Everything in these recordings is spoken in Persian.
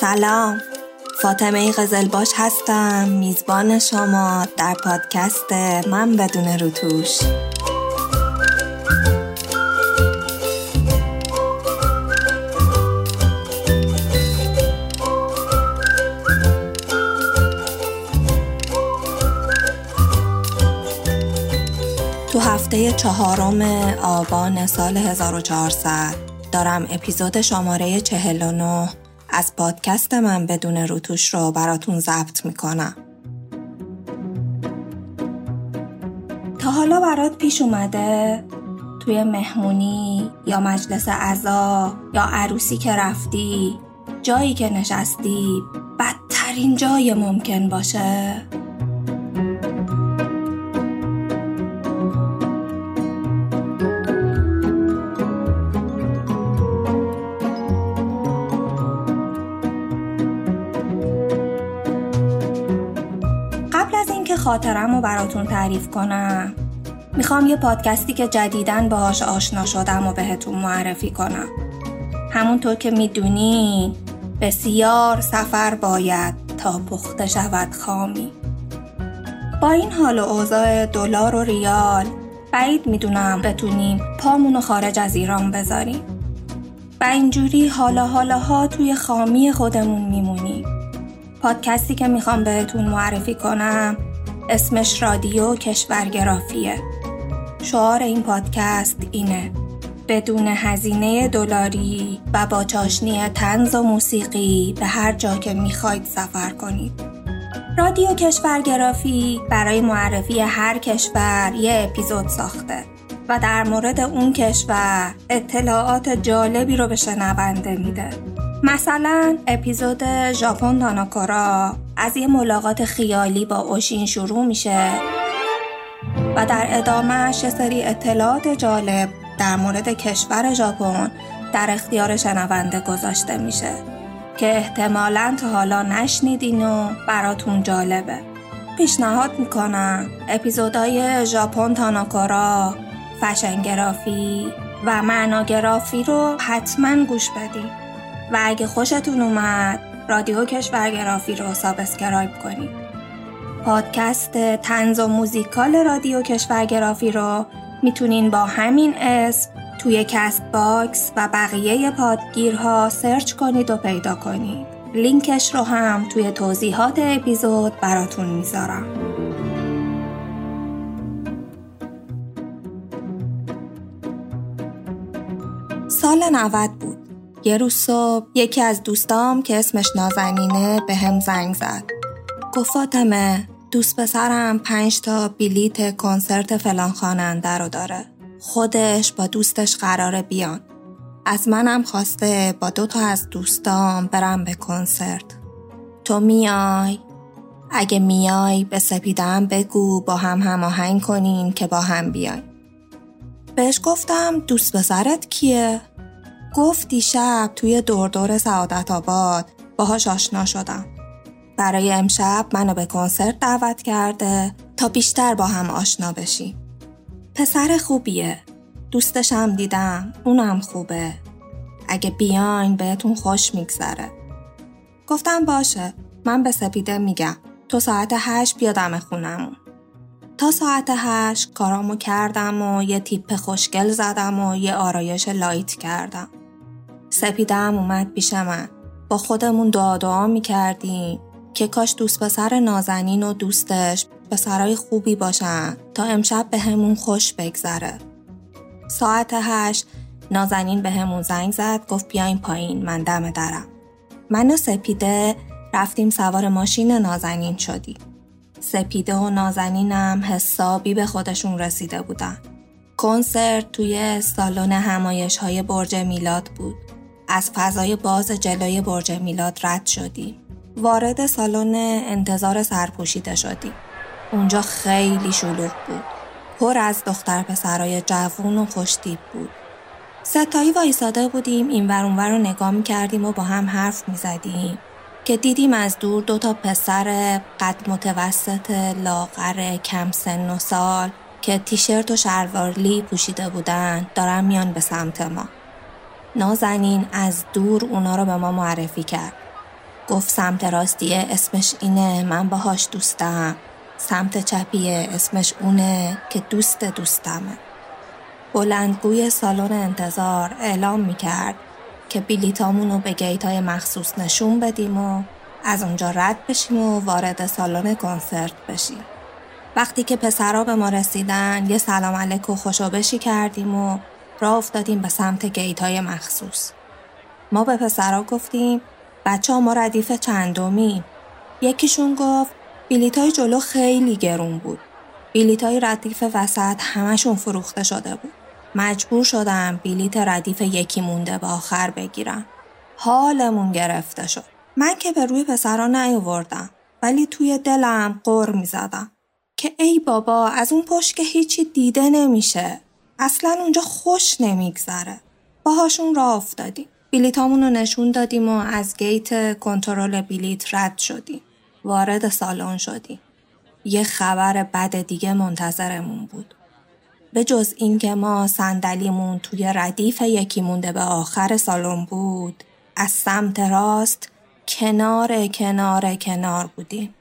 سلام. فاطمه قزلباش هستم. میزبان شما در پادکست من بدون روتوش. چهارم آبان سال 1400 دارم اپیزود شماره 49 از پادکست من بدون روتوش رو براتون ضبط می‌کنم. تا حالا برات پیش اومده توی مهمونی یا مجلس عزا یا عروسی که رفتی جایی که نشستی بدترین جای ممکن باشه. خاطرم رو براتون تعریف کنم. می‌خوام یه پادکستی که جدیدن باهاش آشنا شدم و بهتون معرفی کنم. همونطور که می‌دونین بسیار سفر باید تا پخته شود خامی. با این حال و اوضاع دلار و ریال بعید می‌دونم بتونیم پامونو خارج از ایران بذاریم. و اینجوری حالا حالا ها توی خامی خودمون میمونیم. پادکستی که می‌خوام بهتون معرفی کنم اسمش رادیو کشورگرافیه. شعار این پادکست اینه. بدون هزینه دلاری و با چاشنی تنز و موسیقی به هر جا که می‌خواید سفر کنید. رادیو کشورگرافی برای معرفی هر کشور یه اپیزود ساخته و در مورد اون کشور اطلاعات جالبی رو به شنونده میده. مثلا اپیزود ژاپن تاناکورا از یه ملاقات خیالی با اوشین شروع میشه و در ادامهش یه سری اطلاعات جالب در مورد کشور ژاپن در اختیار شنونده گذاشته میشه که احتمالا تا حالا نشنیدین و براتون جالبه. پیشنهاد می‌کنم اپیزودهای ژاپن تاناکورا فشنگرافی و معناگرافی رو حتما گوش بدین. و اگه خوشتون اومد رادیو کشورگرافی رو subscribe کنید. پادکست طنز و موزیکال رادیو کشورگرافی رو می‌تونین با همین اسم توی Castbox و بقیه پادگیرها سرچ کنید و پیدا کنید. لینکش رو هم توی توضیحات اپیزود براتون می‌ذارم. سال 90 بود. یه روز صبح یکی از دوستام که اسمش نازنینه به هم زنگ زد. گفت فاطمه دوست پسرم پنج تا بلیت کنسرت فلان خواننده رو داره. خودش با دوستش قراره بیان. از منم خواسته با دو تا از دوستام برم به کنسرت. تو میای؟ اگه میای به سپیدم بگو با هم هماهنگ کنین که با هم بیاین. بهش گفتم دوست پسرت کیه؟ گفت دیشب توی دوردور سعادت آباد باهاش آشنا شدم. برای امشب منو به کنسرت دعوت کرده تا بیشتر با هم آشنا بشیم. پسر خوبیه. دوستشم دیدم. اونم خوبه. اگه بیاین بهتون خوش میگذره. گفتم باشه. من به سپیده میگم. تو ساعت هشت بیادم خونمون. تا ساعت هشت کارامو کردم و یه تیپ خوشگل زدم و یه آرایش لایت کردم. سپیده هم اومد پیش من. با خودمون دعا دعا می کردیم که کاش دوست پسر نازنین و دوستش پسرای خوبی باشن تا امشب به همون خوش بگذره. ساعت هشت نازنین به همون زنگ زد گفت بیاین پایین من دم درم. من و سپیده رفتیم سوار ماشین نازنین شدیم. سپیده و نازنینم حسابی به خودشون رسیده بودن. کنسرت توی سالن همایش های برج میلاد بود. از فضای باز جلوی برج میلاد رد شدیم. وارد سالن انتظار سرپوشیده شدیم. اونجا خیلی شلوغ بود. پر از دختر پسرای جوون و خوشتیب بود. ستایی وایساده بودیم این ور رو نگاه کردیم و با هم حرف می زدیم که دیدیم از دور دو تا پسر قد متوسط لاغر کم سن و سال که تیشرت و شلوارلی پوشیده بودن دارن میان به سمت ما. نازنین از دور اونا رو به ما معرفی کرد. گفت سمت راستیه اسمش اینه من باهاش دوستم. سمت چپیه اسمش اونه که دوست دوستمه. بلندگوی سالن انتظار اعلام می‌کرد که بیلیتامون رو به گیت های مخصوص نشون بدیم و از اونجا رد بشیم و وارد سالن کنسرت بشیم. وقتی که پسرها به ما رسیدن یه سلام علیک و خوشابشی کردیم و راه افتادیم به سمت گیت های مخصوص. ما به پسرها گفتیم بچه ها ما ردیف چندمی. یکیشون گفت بیلیت های جلو خیلی گرون بود. بیلیت های ردیف وسط همشون فروخته شده بود. مجبور شدم بیلیت ردیف یکی مونده به آخر بگیرم. حالمون گرفته شد. من که به روی پسرا نیاوردم ولی توی دلم قر می زدم. که ای بابا از اون پشت که هیچی دیده نمیشه. اصلا اونجا خوش نمیگذره. باهاشون راه افتادیم. بیلیتامون رو نشون دادیم و از گیت کنترل بلیت رد شدیم. وارد سالن شدیم. یه خبر بد دیگه منتظرمون بود. به جز اینکه ما صندلیمون توی ردیف یکی مونده به آخر سالن بود از سمت راست کنار کنار کنار بودیم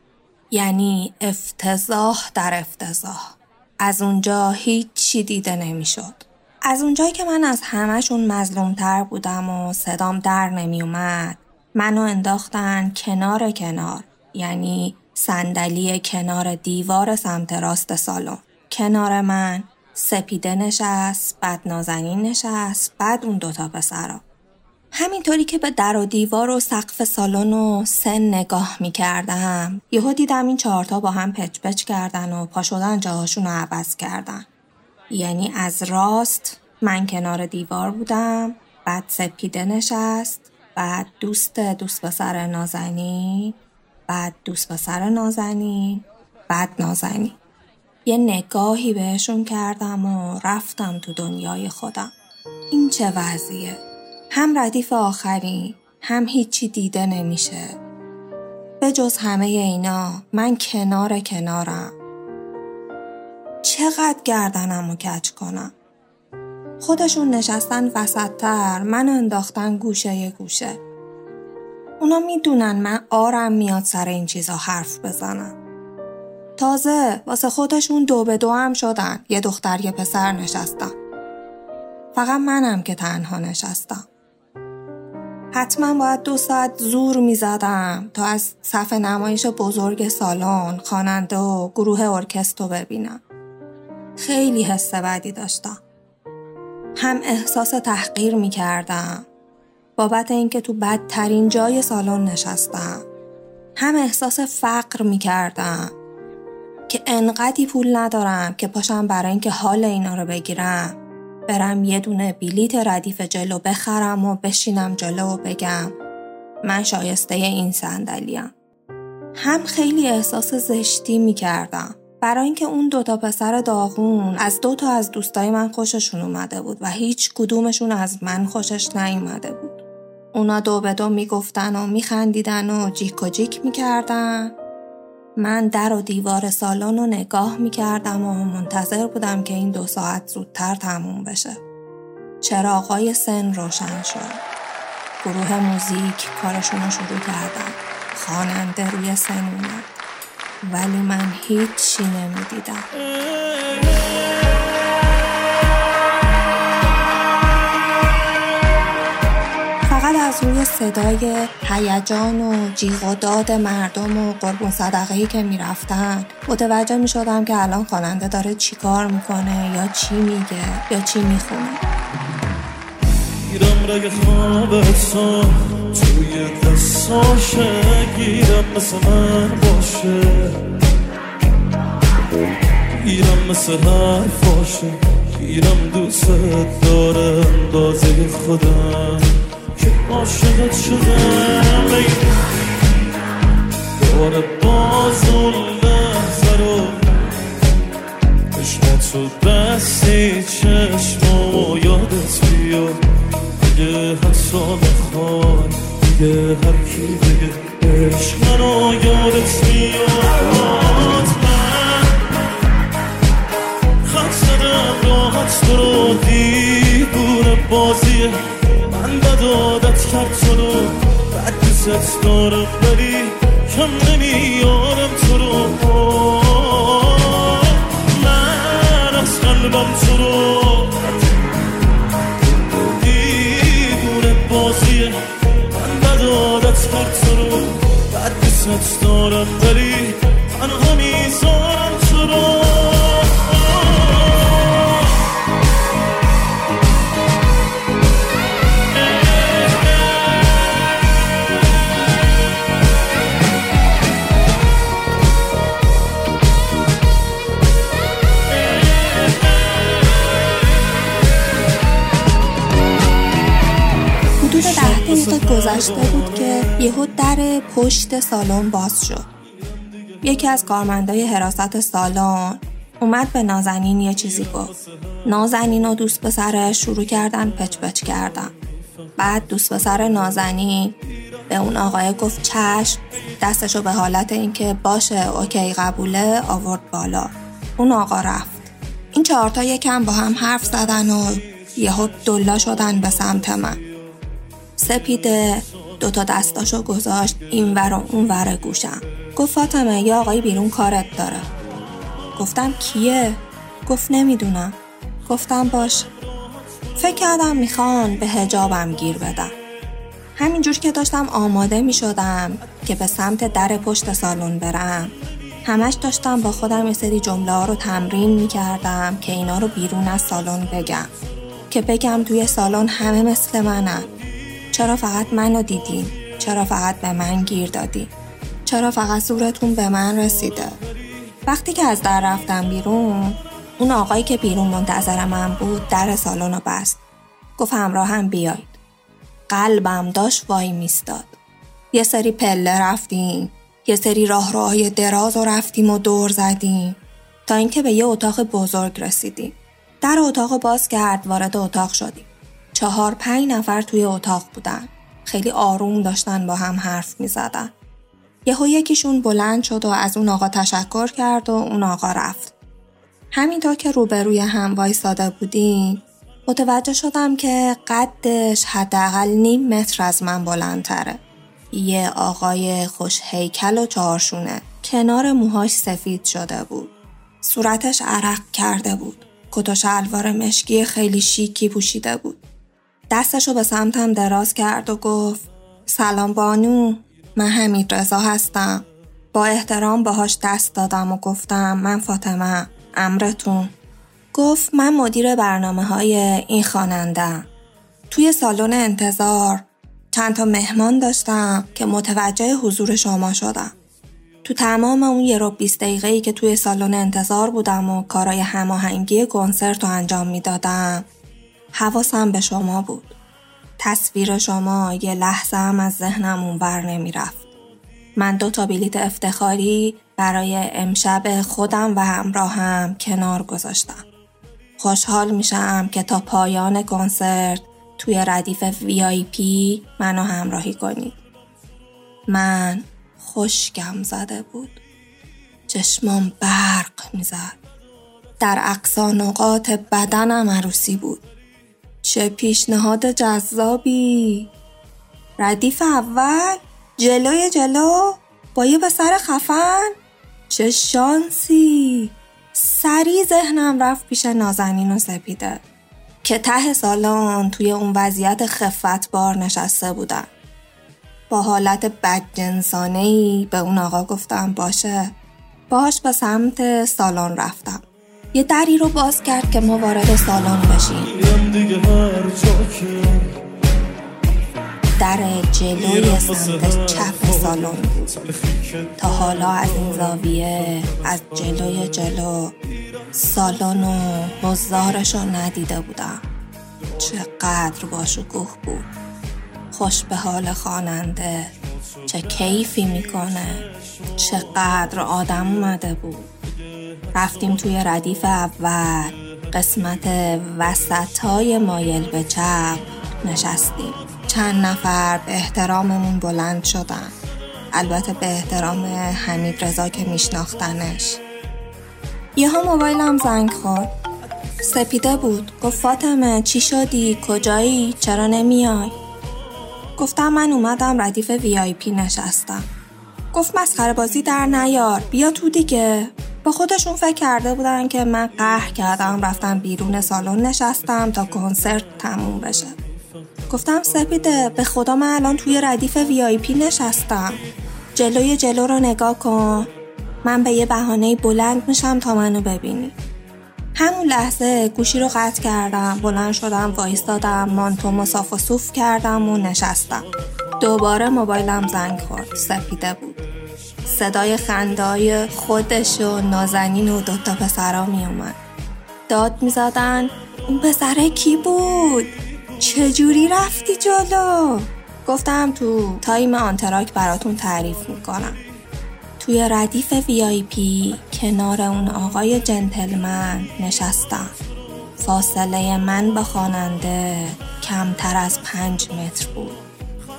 یعنی افتضاح در افتضاح از اونجا هیچی دیده نمی‌شد. از اونجایی که من از همهشون مظلومتر بودم و صدام در نمیومد منو انداختن کنار کنار یعنی صندلی کنار دیوار سمت راست سالن. کنار من سپیده نشست بعد نازنین نشست بعد اون دوتا پسرا. همینطوری که به در و دیوار و سقف سالن و سن نگاه می کردم یهو دیدم این چهارتا با هم پچ پچ کردن و پا شدن جاهاشون رو عوض کردن. یعنی از راست من کنار دیوار بودم بعد سپیده نشست بعد دوست دوست پسر نازنین بعد دوست پسر نازنین بعد نازنین. یه نگاهی بهشون کردم و رفتم تو دنیای خودم. این چه وضعیه؟ هم ردیف آخری هم هیچی دیده نمیشه. به جز همه اینا من کنار کنارم. چقدر گردنم رو کچ کنم؟ خودشون نشستن وسطتر من انداختن گوشه گوشه. اونا می‌دونن من آرم میاد سر این چیزا حرف بزنم تازه واسه خودشون دو به دو هم شدن یه دختر یه پسر نشستن. فقط منم که تنها نشستم. حتما باید دو ساعت زور می زدم تا از صف نمایش بزرگ سالن خواننده و گروه ارکستر ببینم. خیلی حس بدی داشتم. هم احساس تحقیر می کردم. بابت اینکه تو بدترین جای سالن نشستم. هم احساس فقر می کردم. که انقدی پول ندارم که پاشم برای اینکه حال اینا رو بگیرم برم یه دونه بلیت ردیف جلو بخرم و بشینم جلو و بگم من شایسته این صندلیم هم خیلی احساس زشتی می‌کردم. برای اینکه اون دوتا پسر داغون از دو تا از دوستای من خوششون اومده بود و هیچ کدومشون از من خوشش نیومده بود. اونا دو به دو می‌گفتن و میخندیدن و جیک و جیک می‌کردن. من در و دیوار سالن رو نگاه می کردم و منتظر بودم که این دو ساعت زودتر تموم بشه. چراغای سن روشن شد. گروه موزیک کارشون رو شروع کردن. خواننده روی سن اومد. ولی من هیچی نمی‌دیدم. از روی صدای هیجان و جیغ و داد مردم و قربون صدقه که می‌رفتن. متوجه می شدم که الان خواننده داره چیکار می‌کنه یا چی میگه یا چی می‌خونه. گیرم رگ خوابت توی دستاشه گیرم مثل من باشه. گیرم مثل حرفاشه گیرم دوست داره اندازه خودم. عاشقت شدم. دوباره باز اون دوست دارم ولی تنها می‌ذارم تو رو گذشته بود. یهو در پشت سالن باز شد. یکی از کارمندای حراست سالن اومد به نازنین یه چیزی گفت. نازنین و دوست پسرش شروع کردن پچ پچ کردن. بعد دوست پسر نازنین به اون آقای گفت چشم دستشو به حالت اینکه باشه اوکی قبوله آورد بالا. اون آقا رفت. این چهارتا یکم با هم حرف زدن و یهو دلا شدن به سمت من. سپیده دوتا دستاشو گذاشت این ور و اون ور گوشم. گفت فاطمه یا آقای بیرون کارت داره. گفتم کیه؟ گفت نمی‌دونم. گفتم باش. فکر کردم می‌خوان به هجابم گیر بدم همینجور که داشتم آماده می شدم که به سمت در پشت سالن برم. همش داشتم با خودم یه سری جمله ها رو تمرین می کردم که اینا رو بیرون از سالن بگم. که بگم توی سالن همه مثل منن. چرا فقط منو دیدین؟ چرا فقط به من گیر دادی؟ چرا فقط زورتون به من رسیده؟ وقتی که از در رفتم بیرون اون آقایی که بیرون منتظر من بود در سالن رو بست گفت هم بیاید قلبم داشت وای میستاد یه سری پله رفتیم یه سری راه راهی دراز و رفتیم و دور زدیم تا اینکه به یه اتاق بزرگ رسیدیم در اتاق باز کرد وارد اتاق شدیم چهار پنج نفر توی اتاق بودن. خیلی آروم داشتن با هم حرف می زدن. یهو یکیشون بلند شد و از اون آقا تشکر کرد و اون آقا رفت. همینطور که روبروی هم وایساده بودیم متوجه شدم که قدش حداقل نیم متر از من بلندتره. یه آقای خوش هیکل و چهارشونه. کنار موهاش سفید شده بود. صورتش عرق کرده بود. کت و شلوار مشکی خیلی شیکی پوشیده بود. دستشو به سمتم دراز کرد و گفت سلام بانو من حمید رضا هستم. با احترام باهاش دست دادم و گفتم من فاطمه امرتون. گفت من مدیر برنامه های این خواننده توی سالن انتظار چند تا مهمان داشتم که متوجه حضور شما شدم. تو تمام اون یه رو بیست دقیقه ای که توی سالن انتظار بودم و کارای هماهنگی کنسرت رو انجام می‌دادم حواسم به شما بود. تصویر شما یه لحظه هم از ذهنم بر نمی رفت. من دو تا بلیت افتخاری برای امشب خودم و همراهم کنار گذاشتم. خوشحال میشم که تا پایان کنسرت توی ردیف پی منو همراهی کنید. من خوشگم زده بود. چشمام برق می‌زد. در اقصا نقاط بدنم عروسی بود. چه پیشنهاد جذابی. ردیف اول جلوی جلو با یه پسر خفن. چه شانسی. سری ذهنم رفت پیش نازنین و سپیده که ته سالن توی اون وضعیت خفت بار نشسته بودن. با حالت بدجنسانه ای به اون آقا گفتم باشه. باش به سمت سالن رفتم. یه دری رو باز کرد که ما وارد سالن بشیم. در جلوی سمت چپ سالن بود تا حالا از این زاویه از جلوی جلو سالن و بزارش رو ندیده بودم. چقدر باشکوه بود. خوش به حال خواننده. چه کیفی می‌کنه. چقدر آدم اومده بود. رفتیم توی ردیف اول. قسمت وسط های مایل به چپ نشستیم. چند نفر به احتراممون بلند شدن. البته به احترام حمید رضا که میشناختنش. یه ها موبایلم زنگ خورد. سپیده بود. گفت فاطمه چی شدی؟ کجایی؟ چرا نمیای؟ گفتم من اومدم ردیف VIP نشستم. گفت مسخره بازی در نیار. بیا تو دیگه. با خودشون فکر کرده بودن که من قهر کردم رفتم بیرون سالن نشستم تا کنسرت تموم بشه. گفتم سپیده به خدا من الان توی ردیف VIP نشستم. جلوی جلو رو نگاه کن. من به یه بهانه بلند میشم تا منو ببینی. همون لحظه گوشی رو قطع کردم بلند شدم وایستادم مانتو و و صوف کردم و نشستم. دوباره موبایلم زنگ خورد. سپیده بود. صدای خندای خودش و نازنین و دوتا پسرا می اومد داد می زدن اون پسره کی بود؟ چجوری رفتی جلو؟ گفتم تو time آنتراک براتون تعریف می‌کنم توی ردیف VIP کنار اون آقای جنتلمن نشستم فاصله من با خواننده کمتر از پنج متر بود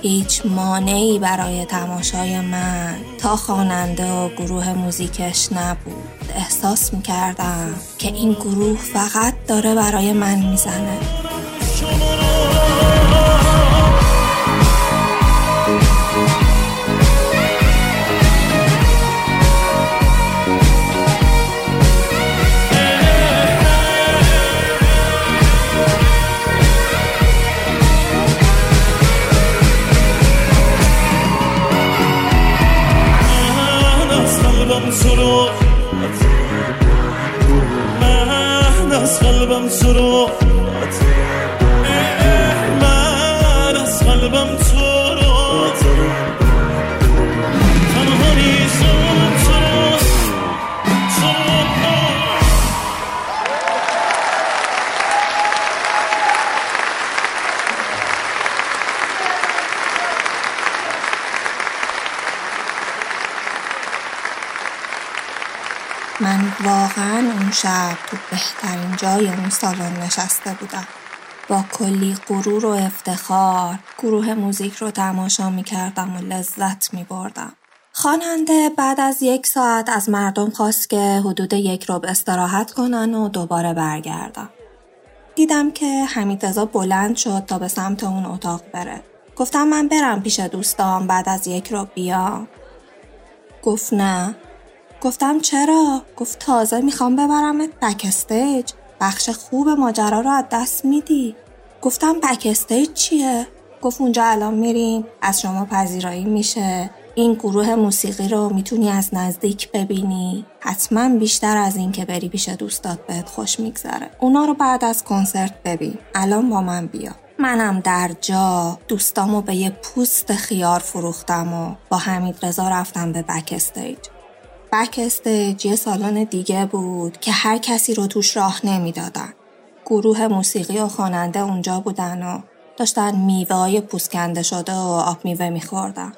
هیچ مانعی برای تماشای من. تا خواننده و گروه موزیکش نبود. احساس می‌کردم که این گروه فقط داره برای من می‌زنه. سالن نشسته بودم با کلی غرور و افتخار گروه موزیک رو تماشا می کردم و لذت می بردم. خواننده بعد از یک ساعت از مردم خواست که حدود یک رب استراحت کنن و دوباره برگردم. دیدم که حمیدرضا بلند شد تا به سمت اون اتاق بره. گفتم من برم پیش دوستام بعد از یک رب بیام. گفت نه گفتم چرا؟ گفت تازه می‌خوام ببرمت backstage بخش خوب ماجرا رو از دست میدی. گفتم backstage چیه؟ گفت اونجا الان میریم از شما پذیرایی میشه. این گروه موسیقی رو می‌تونی از نزدیک ببینی. حتما بیشتر از این که بری پیش دوستات بهت خوش میگذره. اونا رو بعد از کنسرت ببین. الان با من بیا. منم در جا. دوستامو به یه پوست خیار فروختم و با حمید رضا رفتم به backstage. backstage یه سالن دیگه بود که هر کسی رو توش راه نمی‌دادن. گروه موسیقی و خواننده اونجا بودن و داشتن میوه های پوست‌کنده شده و آب میوه میخوردن.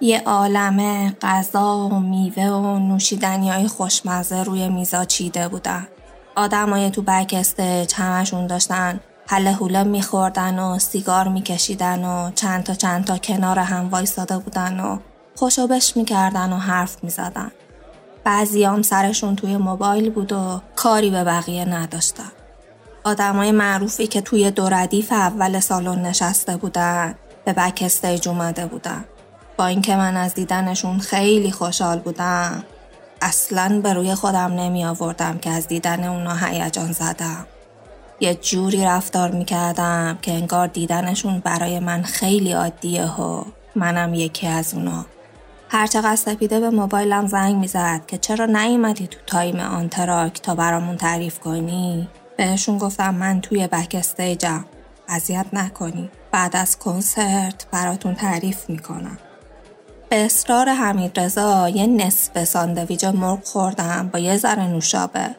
یه عالمه غذا و میوه و نوشیدنی های خوشمزه روی میزا چیده بودن. آدمای تو backstage همشون داشتن هله هوله میخوردن و سیگار میکشیدن و چند تا چند تا کنار هم وایستاده بودن و خوشوبش می‌کردن و حرف می‌زدن. بعضیام سرشون توی موبایل بود و کاری به بقیه نداشتن. آدمای معروفی که توی دو ردیف اول سالن نشسته بودن به بک استیج اومده بودن. با اینکه من از دیدنشون خیلی خوشحال بودم اصلا به روی خودم نمی آوردم که از دیدن اونا هیجان زدم. یه جوری رفتار می‌کردم که انگار دیدنشون برای من خیلی عادیه و منم یکی از اونا. هرچقدر سپیده به موبایلم زنگ می‌زد که چرا نیومدی تو time آنتراک تا برامون تعریف کنی؟ بهشون گفتم من توی backstage م. اذیت نکنی. بعد از کنسرت براتون تعریف می‌کنم. به اصرار حمید رضا یه نصف ساندویج مرغ خوردم با یه ذره نوشابه.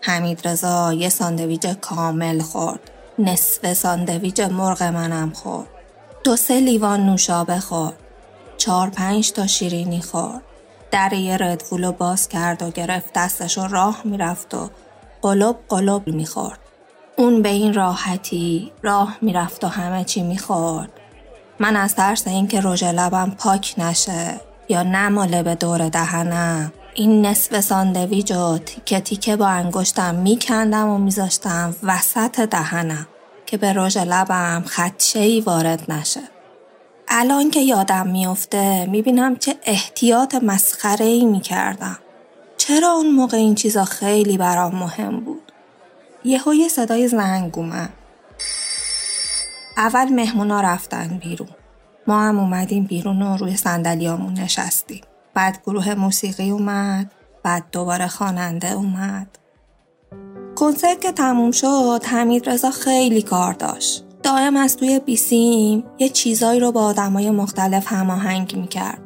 حمید رضا یه ساندویج کامل خورد. نصف ساندویج مرغ منم خورد. دو سه لیوان نوشابه خورد. چهار پنج تا شیرینی خورد. در یه Red Bull و باز کرد و گرفت دستش و راه می‌رفت و قلپ قلپ می‌خورد. اون به این راحتی راه می‌رفت و همه چی می‌خورد. من از ترس اینکه رژ لبم پاک نشه یا نماله به دور دهنم این نصف ساندویج و تیکه تیکه با انگشتم میکندم و میذاشتم وسط دهنم که به رژ لبم خدشه وارد نشه. الان که یادم میفته می‌بینم چه احتیاط مسخره ای می‌کردم. چرا اون موقع این چیزا خیلی برام مهم بود؟ یهو یه صدای زنگ اومد. اول مهمونا رفتن بیرون. ما هم اومدیم بیرون و روی صندلیامون نشستیم. بعد گروه موسیقی اومد. بعد دوباره خواننده اومد. کنسرت که تموم شد حمید رضا خیلی کار داشت. دائم از توی بیسیم یه چیزایی رو با آدمای مختلف هماهنگ می‌کرد.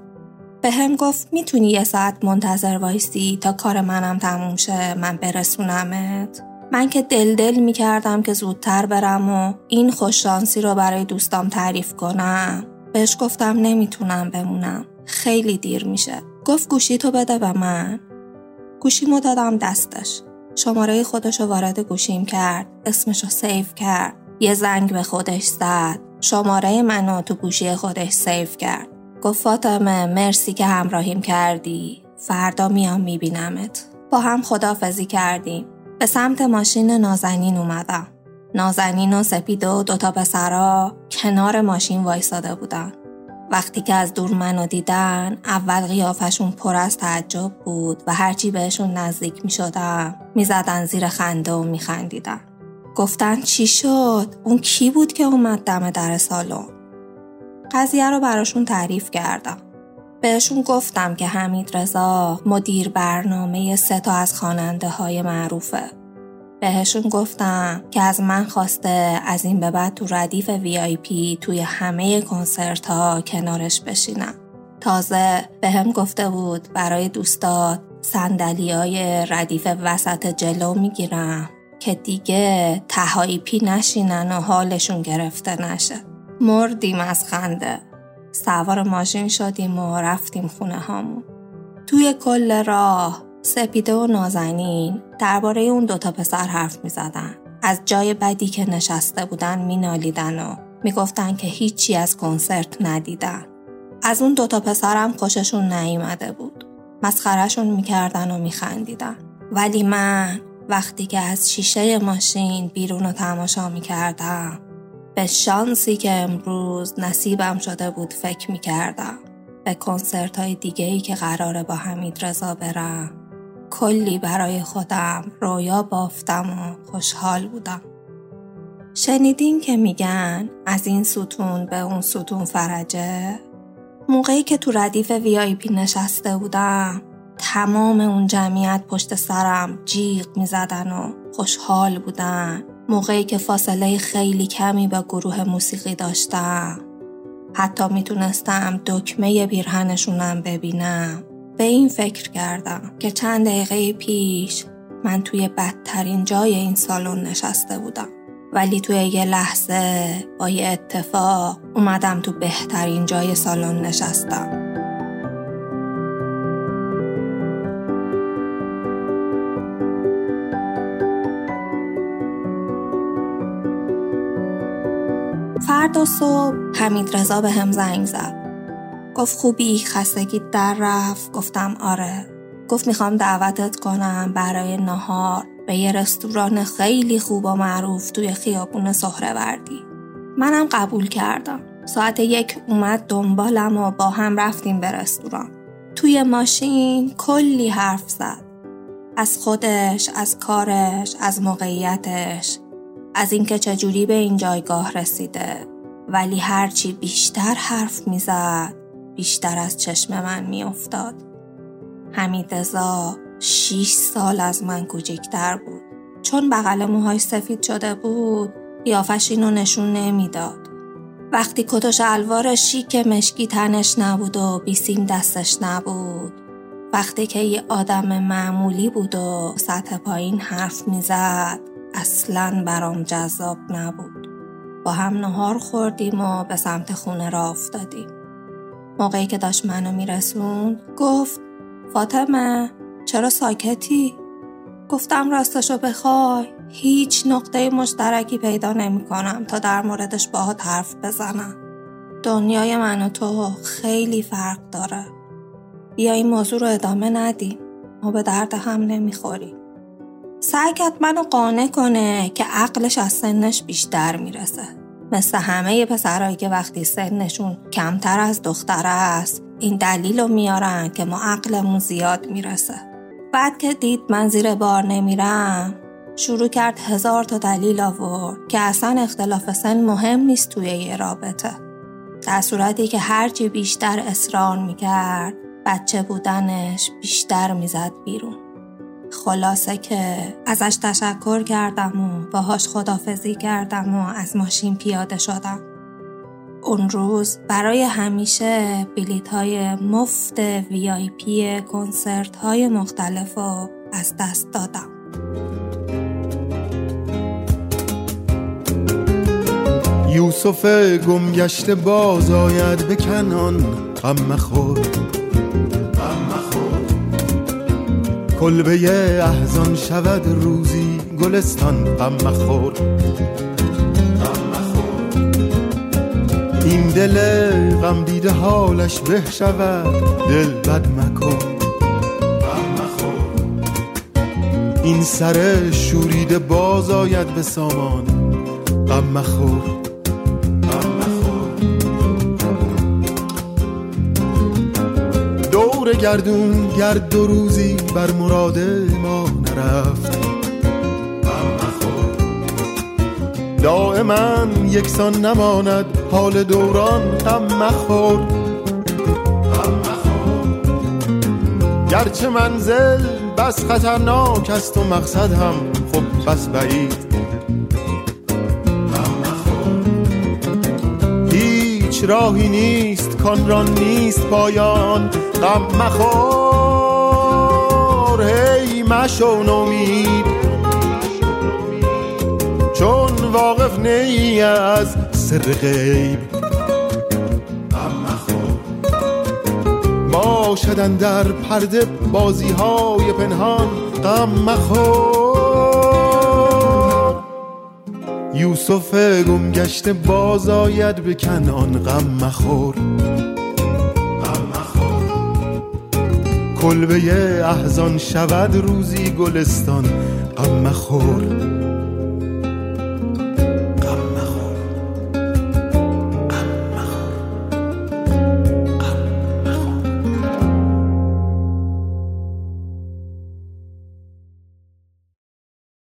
به هم گفت می‌تونی یه ساعت منتظر وایسی تا کار منم تموم شه من برسونمت؟ من که دل دل می‌کردم که زودتر برم و این خوششانسی رو برای دوستام تعریف کنم. بهش گفتم نمی‌تونم بمونم. خیلی دیر میشه. گفت گوشی تو بده به من. گوشیمو دادم دستش. شماره خودش رو وارد گوشیم کرد. اسمش رو سیف کرد. یه زنگ به خودش زد. شماره منو تو گوشی خودش سیف کرد. گفت فاطمه مرسی که همراهیم کردی. فردا میام میبینمت. با هم خدافزی کردیم. به سمت ماشین نازنین اومدم. نازنین و سپید و دوتا پسرا کنار ماشین وایساده بودن. وقتی که از دور منو دیدن اول قیافشون پر از تعجب بود و هرچی بهشون نزدیک می شدم می زدن زیر خنده و می خندیدن. گفتن چی شد؟ اون کی بود که اومد دم در سالن؟ قضیه رو براشون تعریف کردم. بهشون گفتم که حمید رضا مدیر برنامه سه تا از خواننده های معروفه. بهشون گفتم که از من خواسته از این به بعد تو ردیف وی آی پی توی همه کنسرت ها کنارش بشینم. تازه به هم گفته بود برای دوستات سندلی های ردیف وسط جلو می‌گیرم که دیگه تهایی پی نشینن و حالشون گرفته نشه. مردیم از خنده. سوار ماشین شدیم و رفتیم خونه هامون. توی کل راه سپیده و نازنین درباره اون دوتا پسر حرف می زدن. از جای بدی که نشسته بودن می نالیدن و می گفتن که هیچی از کنسرت ندیدن. از اون دوتا پسرم خوششون نیامده بود. مسخرشون می‌کردن و میخندیدن. ولی من وقتی که از شیشه ماشین بیرون رو تماشا می‌کردم به شانسی که امروز نصیبم شده بود فکر می‌کردم. به کنسرت های دیگه ای که قراره با حمید رضا برم کلی برای خودم رویا بافتم و خوشحال بودم. شنیدین که میگن از این ستون به اون ستون فرجه؟ موقعی که تو ردیف وی آی پی نشسته بودم تمام اون جمعیت پشت سرم جیغ می‌زدن و خوشحال بودن. موقعی که فاصله خیلی کمی با گروه موسیقی داشتم. حتی می‌تونستم دکمه بیرهنشونم ببینم. به این فکر کردم که چند دقیقه پیش من توی بدترین جای این سالن نشسته بودم. ولی توی یه لحظه با یه اتفاق اومدم تو بهترین جای سالن نشستم. فردا صبح حمید رضا به هم زنگ زد. گفت خوبی خستگی در رفت. گفتم آره. گفت می‌خوام دعوتت کنم برای نهار به یه رستوران خیلی خوب و معروف توی خیابون سهروردی. منم قبول کردم. ساعت یک اومد دنبالم و با هم رفتیم به رستوران. توی ماشین کلی حرف زد. از خودش از کارش از موقعیتش. از اینکه چجوری به این جایگاه رسیده ولی هرچی بیشتر حرف می‌زد بیشتر از چشم من میافتاد. حمید ازا شیش سال از من کوچکتر بود. چون بغل موهای سفید شده بود قیافش اینو نشون نمی‌داد. وقتی کتش الوار شیک مشکی تنش نبود و بیسیم دستش نبود وقتی که یه آدم معمولی بود و سطح پایین حرف می‌زد اصلا برام جذاب نبود. با هم نهار خوردیم و به سمت خونه را افتادیم. موقعی که داشت منو میرسوند گفت فاطمه چرا ساکتی؟ گفتم راستشو بخوای. هیچ نقطه مشترکی پیدا نمی کنم تا در موردش باهات حرف بزنم. دنیای من و تو خیلی فرق داره. بیا این موضوع رو ادامه ندیم. ما به درد هم نمی‌خوریم. سعی کرد منو قانع کنه که عقلش از سنش بیشتر می‌رسه. مثل همه پسرهایی که وقتی سنشون کمتر از دختر است این دلیل رو میارن که ما عقلمون زیاد می‌رسه. بعد که دید من زیر بار نمیرم شروع کرد هزار تا دلیل آورد که اصلا اختلاف سن مهم نیست توی یه رابطه. در صورتی که هرچی بیشتر اصرار می‌کرد بچه بودنش بیشتر می‌زد بیرون. خلاصه که ازش تشکر کردم و باهاش خدافزی کردم و از ماشین پیاده شدم. اون روز برای همیشه بلیت های مفت وی آی پی کنسرت های مختلف رو از دست دادم. یوسف گمگشته باز آید به کنان غم مخور. کلبه احزان شود روزی گلستان غم مخور. این دل غم دیده حالش به شود دل بد مکن. این سر شوریده باز آید به سامان غم مخور. گردون گرد دو روزی بر مراد ما نرفت. دائما یکسان نماند حال دوران غم مخور. گرچه منزل بس خطرناک است و مقصد هم خب بس بعید. هیچ راهی نیست کان نیست پایان. غم مخور هی مشو نومید. چون واقف نی از سر غیب. باشدن در پرده بازی های پنهان. غم مخور. یوسف گم گشته باز آید به کنان غم مخور. کلبه احزان شود روزی گلستان غم مخور.